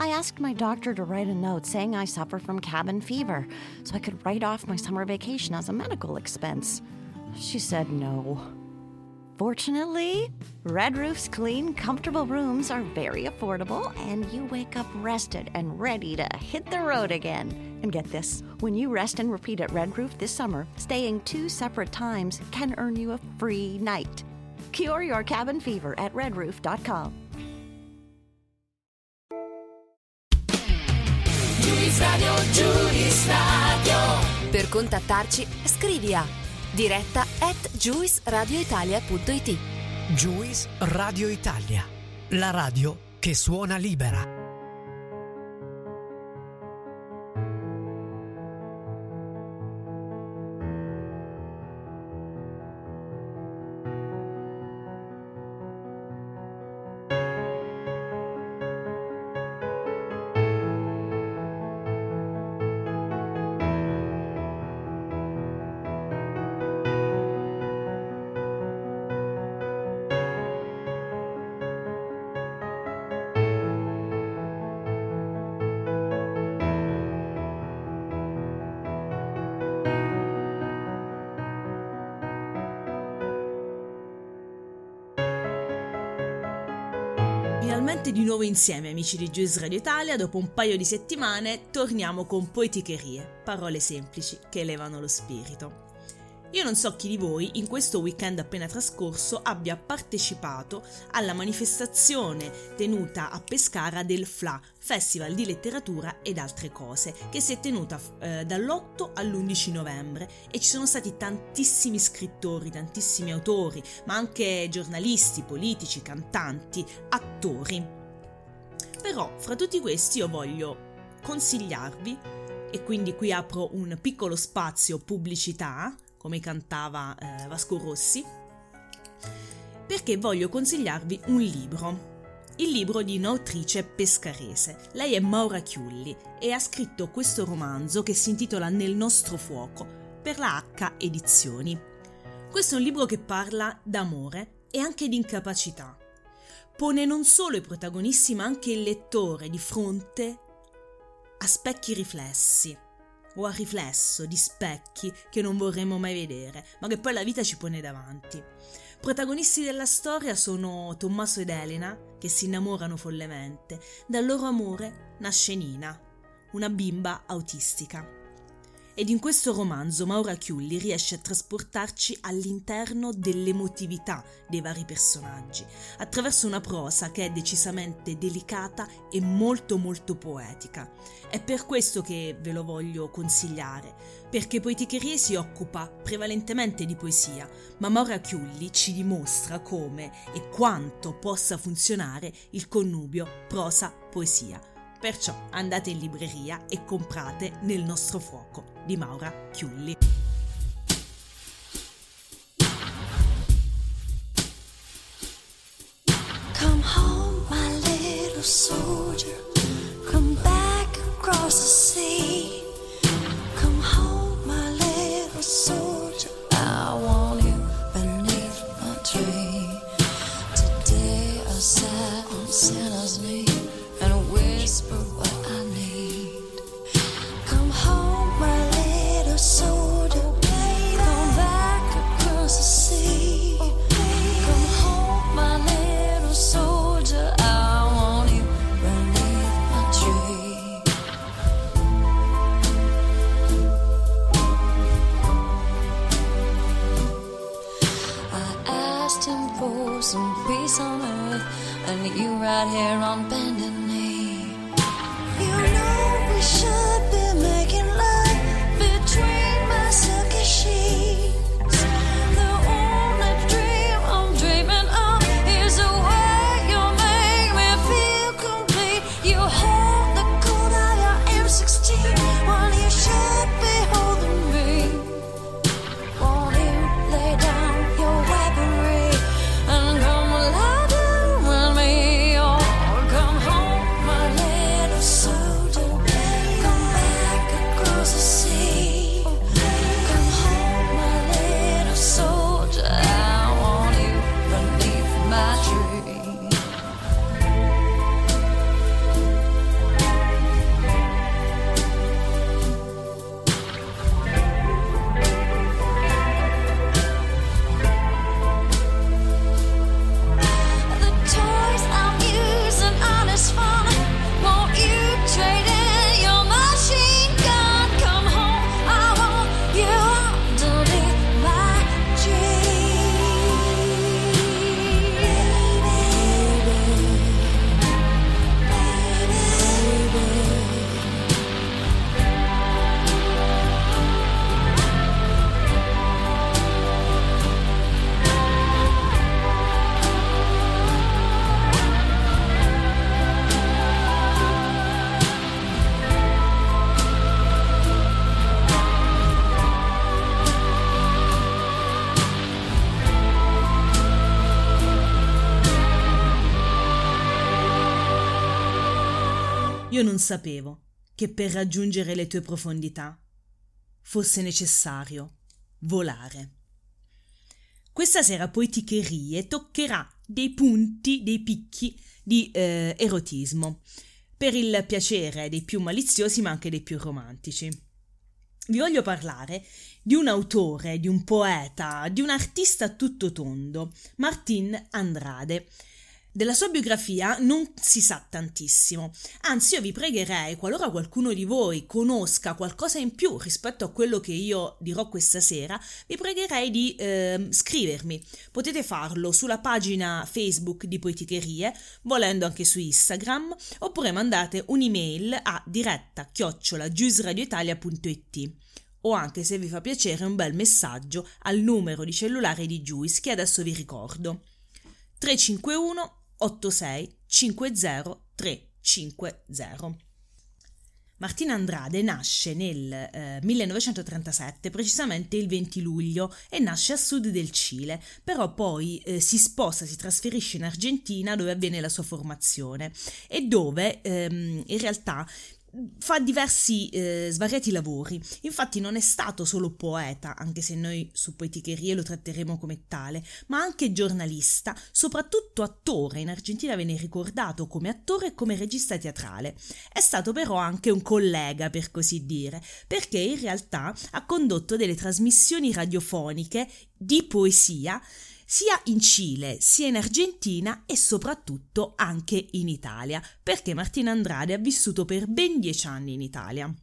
I asked my doctor to write a note saying I suffer from cabin fever so I could write off my summer vacation as a medical expense. She said no. Fortunately, Red Roof's clean, comfortable rooms are very affordable, and you wake up rested and ready to hit the road again. And get this when you rest and repeat at Red Roof this summer, staying two separate times can earn you a free night. Cure your cabin fever at redroof.com. Juice Radio. Per contattarci, scrivi a diretta at juiceradioitalia.it Juice Radio Italia, la radio che suona libera. Finalmente di nuovo insieme amici di Juice Radio Italia, dopo un paio di settimane torniamo con poeticherie, parole semplici che elevano lo spirito. Io non so chi di voi in questo weekend appena trascorso abbia partecipato alla manifestazione tenuta a Pescara del FLA, Festival di Letteratura ed altre cose, che si è tenuta eh, dall'8 all'11 novembre e ci sono stati tantissimi scrittori, tantissimi autori, ma anche giornalisti, politici, cantanti, attori. Però fra tutti questi io voglio consigliarvi, e quindi qui apro un piccolo spazio pubblicità, come cantava eh, Vasco Rossi, perché voglio consigliarvi un libro. Il libro di un'autrice pescarese. Lei è Maura Chiulli e ha scritto questo romanzo che si intitola Nel nostro fuoco per la H Edizioni. Questo è un libro che parla d'amore e anche di incapacità. Pone non solo i protagonisti ma anche il lettore di fronte a specchi riflessi o a riflesso di specchi che non vorremmo mai vedere, ma che poi la vita ci pone davanti. Protagonisti della storia sono Tommaso ed Elena, che si innamorano follemente. Dal loro amore nasce Nina, una bimba autistica. Ed in questo romanzo Maura Chiulli riesce a trasportarci all'interno dell'emotività dei vari personaggi, attraverso una prosa che è decisamente delicata e molto molto poetica. È per questo che ve lo voglio consigliare, perché Poeticherie si occupa prevalentemente di poesia, ma Maura Chiulli ci dimostra come e quanto possa funzionare il connubio prosa-poesia. Perciò andate in libreria e comprate Nel nostro fuoco di Maura Chiulli. Io non sapevo che per raggiungere le tue profondità fosse necessario volare. Questa sera Poeticherie toccherà dei punti, dei picchi di eh, erotismo, per il piacere dei più maliziosi ma anche dei più romantici. Vi voglio parlare di un autore, di un poeta, di un artista tutto tondo, Martin Andrade, della sua biografia non si sa tantissimo, anzi io vi pregherei, qualora qualcuno di voi conosca qualcosa in più rispetto a quello che io dirò questa sera, vi pregherei di eh, scrivermi. Potete farlo sulla pagina Facebook di Poeticherie, volendo anche su Instagram, oppure mandate un'email a diretta chiocciola giusradioitalia.it o anche se vi fa piacere un bel messaggio al numero di cellulare di Juice che adesso vi ricordo. 351 86 50 350. Martina Andrade nasce nel eh, 1937, precisamente il 20 luglio, e nasce a sud del Cile, però poi eh, si sposta, si trasferisce in Argentina dove avviene la sua formazione e dove ehm, in realtà fa diversi eh, svariati lavori. Infatti non è stato solo poeta, anche se noi su Poeticherie lo tratteremo come tale, ma anche giornalista, soprattutto attore. In Argentina viene ricordato come attore e come regista teatrale. È stato però anche un collega, per così dire, perché in realtà ha condotto delle trasmissioni radiofoniche di poesia sia in Cile, sia in Argentina e soprattutto anche in Italia, perché Martina Andrade ha vissuto per ben dieci anni in Italia.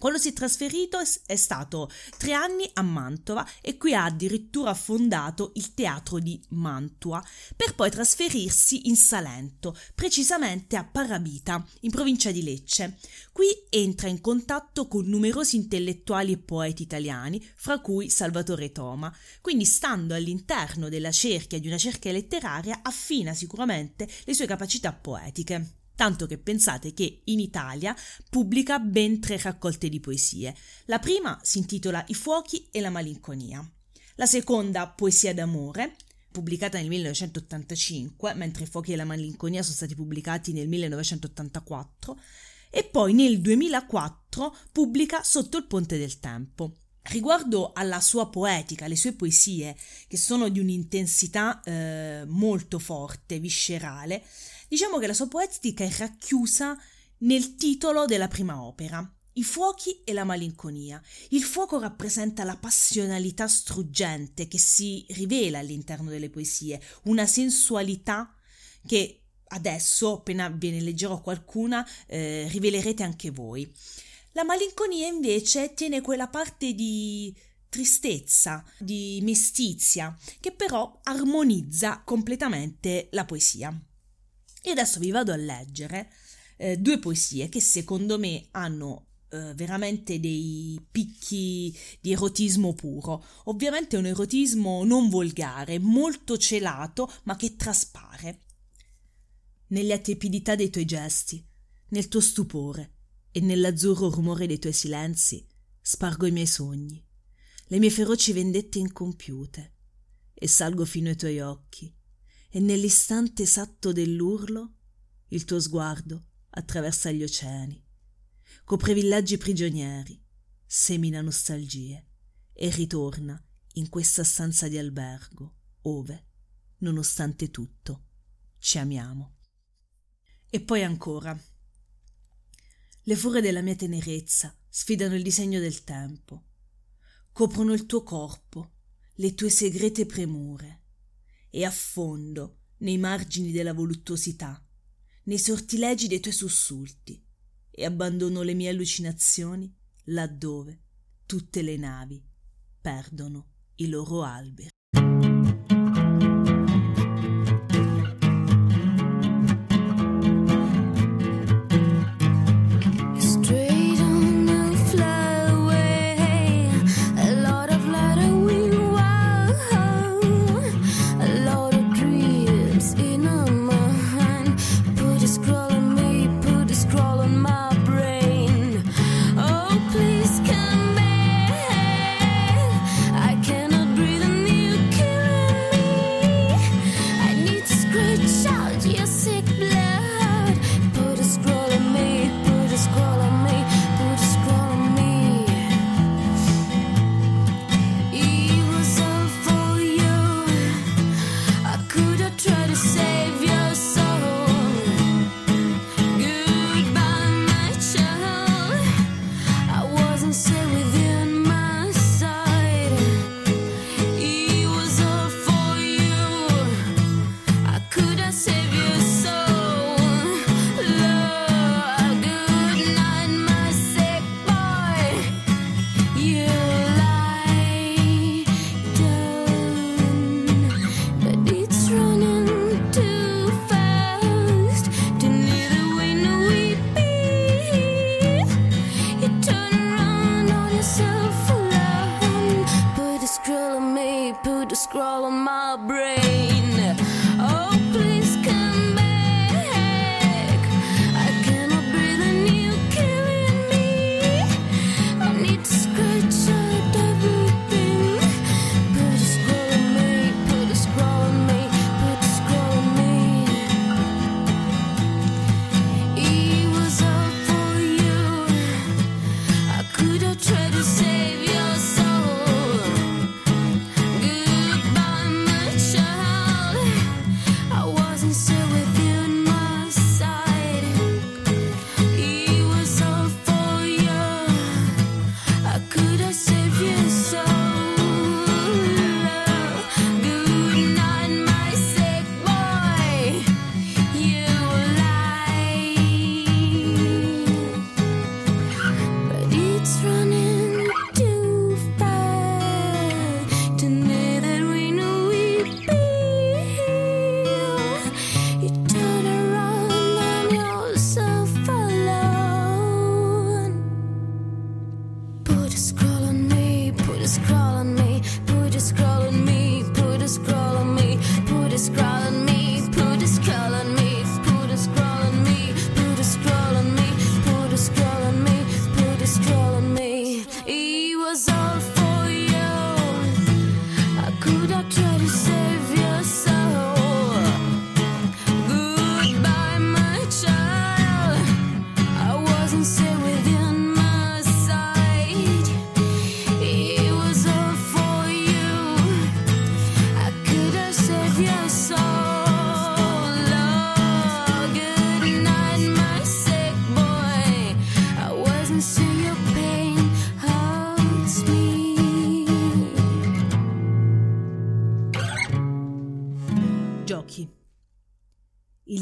Quando si è trasferito è stato tre anni a Mantova e qui ha addirittura fondato il teatro di Mantua, per poi trasferirsi in Salento, precisamente a Parabita, in provincia di Lecce. Qui entra in contatto con numerosi intellettuali e poeti italiani, fra cui Salvatore Toma. Quindi, stando all'interno della cerchia di una cerchia letteraria, affina sicuramente le sue capacità poetiche tanto che pensate che in Italia pubblica ben tre raccolte di poesie. La prima si intitola I fuochi e la malinconia, la seconda Poesia d'amore, pubblicata nel 1985, mentre I fuochi e la malinconia sono stati pubblicati nel 1984, e poi nel 2004 pubblica Sotto il ponte del tempo. Riguardo alla sua poetica, le sue poesie, che sono di un'intensità eh, molto forte, viscerale, Diciamo che la sua poetica è racchiusa nel titolo della prima opera, i fuochi e la malinconia. Il fuoco rappresenta la passionalità struggente che si rivela all'interno delle poesie, una sensualità che adesso, appena ve ne leggerò qualcuna, eh, rivelerete anche voi. La malinconia invece tiene quella parte di tristezza, di mestizia, che però armonizza completamente la poesia. E adesso vi vado a leggere eh, due poesie che secondo me hanno eh, veramente dei picchi di erotismo puro. Ovviamente un erotismo non volgare, molto celato, ma che traspare. Nelle tepidità dei tuoi gesti, nel tuo stupore e nell'azzurro rumore dei tuoi silenzi, spargo i miei sogni, le mie feroci vendette incompiute, e salgo fino ai tuoi occhi e nell'istante esatto dell'urlo il tuo sguardo attraversa gli oceani, copre villaggi prigionieri, semina nostalgie e ritorna in questa stanza di albergo ove, nonostante tutto, ci amiamo. E poi ancora. Le fure della mia tenerezza sfidano il disegno del tempo, coprono il tuo corpo, le tue segrete premure, e affondo nei margini della voluttuosità, nei sortilegi dei tuoi sussulti, e abbandono le mie allucinazioni laddove tutte le navi perdono i loro alberi.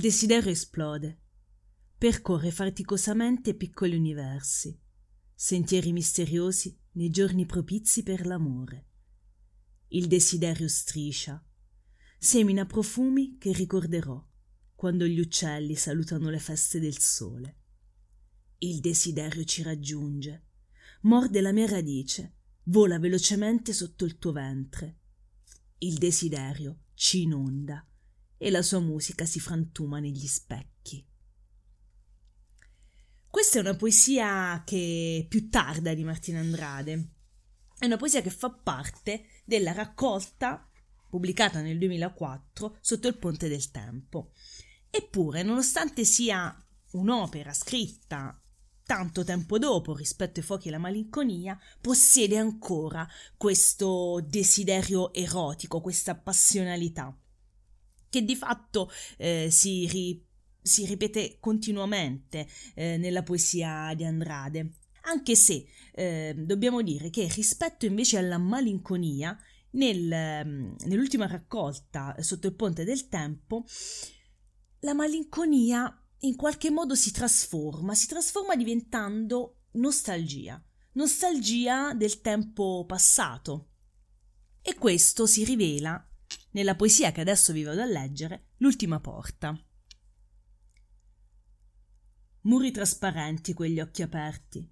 Desiderio esplode. Percorre faticosamente piccoli universi, sentieri misteriosi nei giorni propizi per l'amore. Il desiderio striscia, semina profumi che ricorderò quando gli uccelli salutano le feste del sole. Il desiderio ci raggiunge, morde la mia radice, vola velocemente sotto il tuo ventre. Il desiderio ci inonda e la sua musica si frantuma negli specchi. Questa è una poesia che più tarda di Martina Andrade. È una poesia che fa parte della raccolta pubblicata nel 2004 sotto il ponte del tempo. Eppure, nonostante sia un'opera scritta tanto tempo dopo rispetto ai fuochi e alla malinconia, possiede ancora questo desiderio erotico, questa passionalità, che di fatto eh, si, ri- si, ripete continuamente eh, nella poesia di Andrade. Anche se eh, dobbiamo dire che rispetto invece alla malinconia, nel, ehm, nell'ultima raccolta sotto il ponte del tempo, la malinconia in qualche modo si trasforma, si trasforma diventando nostalgia, nostalgia del tempo passato. E questo si rivela nella poesia che adesso vi vado a leggere, L'ultima porta. Muri trasparenti quegli occhi aperti,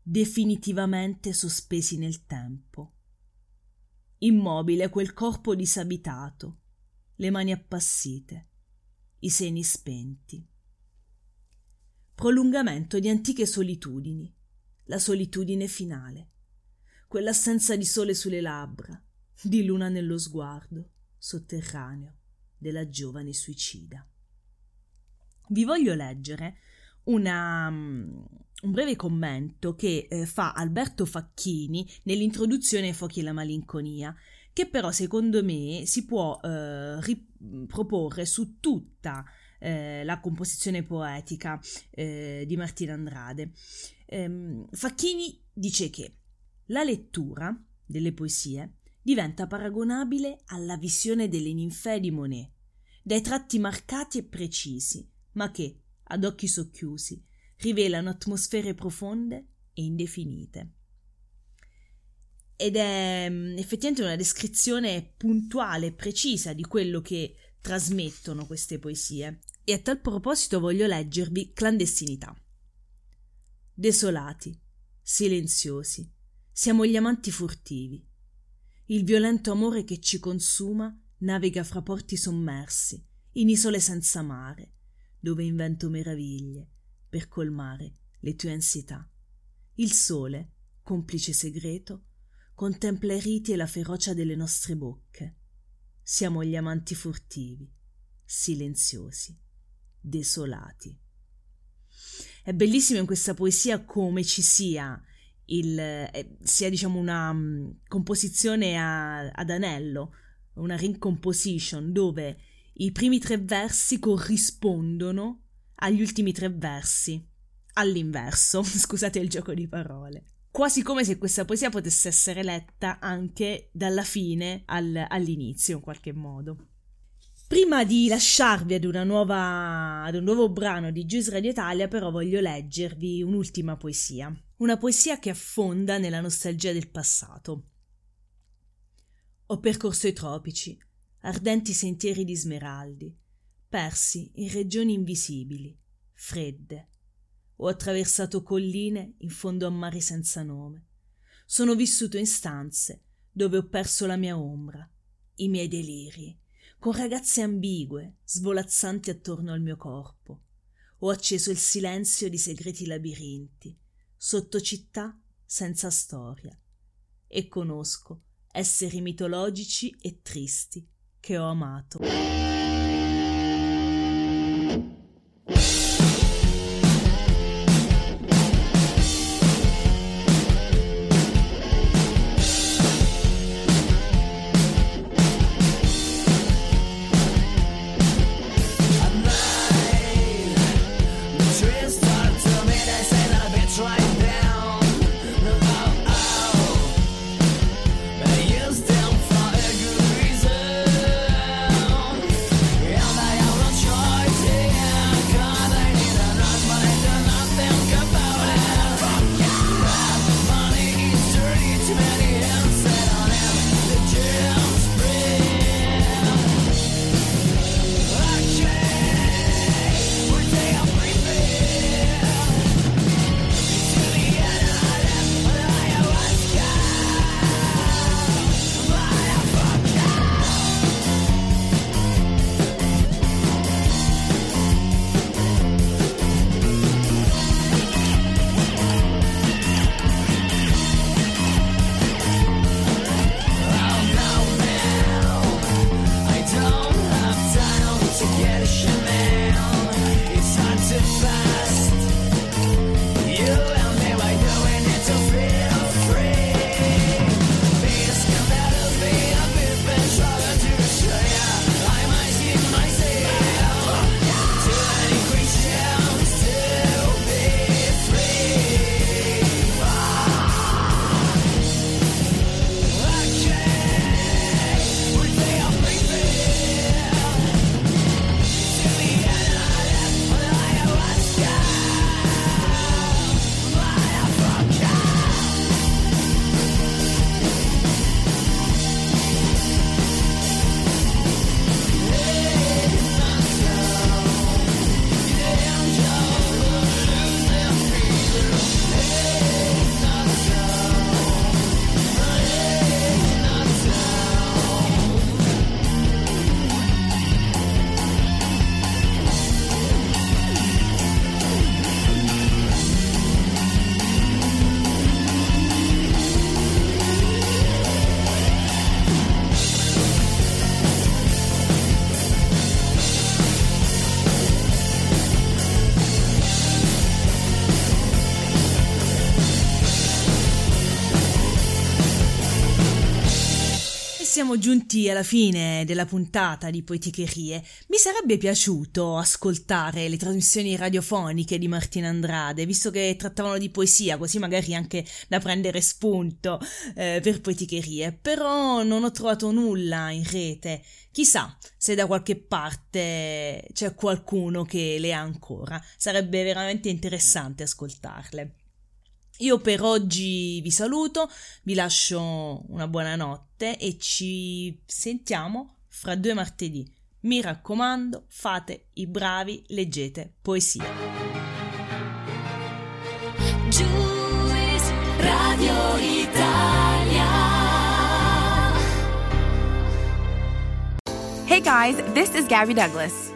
definitivamente sospesi nel tempo. Immobile quel corpo disabitato, le mani appassite i seni spenti. Prolungamento di antiche solitudini, la solitudine finale, quell'assenza di sole sulle labbra, di luna nello sguardo, sotterraneo, della giovane suicida. Vi voglio leggere una, un breve commento che eh, fa Alberto Facchini nell'introduzione ai fuochi e la malinconia, che però secondo me si può eh, riproporre su tutta eh, la composizione poetica eh, di Martina Andrade. Ehm, Facchini dice che la lettura delle poesie diventa paragonabile alla visione delle ninfee di Monet, dai tratti marcati e precisi, ma che, ad occhi socchiusi, rivelano atmosfere profonde e indefinite ed è mm, effettivamente una descrizione puntuale e precisa di quello che trasmettono queste poesie. E a tal proposito voglio leggervi Clandestinità. Desolati, silenziosi, siamo gli amanti furtivi. Il violento amore che ci consuma naviga fra porti sommersi, in isole senza mare, dove invento meraviglie per colmare le tue ansietà. Il sole, complice segreto, contempla i riti e la ferocia delle nostre bocche. Siamo gli amanti furtivi, silenziosi, desolati. È bellissimo in questa poesia come ci sia il, eh, sia diciamo una um, composizione a, ad anello, una ring composition dove i primi tre versi corrispondono agli ultimi tre versi, all'inverso, scusate il gioco di parole quasi come se questa poesia potesse essere letta anche dalla fine al, all'inizio in qualche modo. Prima di lasciarvi ad, nuova, ad un nuovo brano di Juice Radio Italia, però voglio leggervi un'ultima poesia. Una poesia che affonda nella nostalgia del passato. Ho percorso i tropici, ardenti sentieri di smeraldi, persi in regioni invisibili, fredde, ho attraversato colline in fondo a mari senza nome. Sono vissuto in stanze dove ho perso la mia ombra, i miei deliri, con ragazze ambigue, svolazzanti attorno al mio corpo. Ho acceso il silenzio di segreti labirinti, sotto città senza storia, e conosco esseri mitologici e tristi che ho amato. Siamo giunti alla fine della puntata di Poeticherie. Mi sarebbe piaciuto ascoltare le trasmissioni radiofoniche di Martina Andrade, visto che trattavano di poesia, così magari anche da prendere spunto eh, per Poeticherie, però non ho trovato nulla in rete. Chissà se da qualche parte c'è qualcuno che le ha ancora. Sarebbe veramente interessante ascoltarle. Io per oggi vi saluto, vi lascio una buona notte e ci sentiamo fra due martedì. Mi raccomando, fate i bravi, leggete poesia. Juice Radio Italia. Hey guys, this is Gabby Douglas.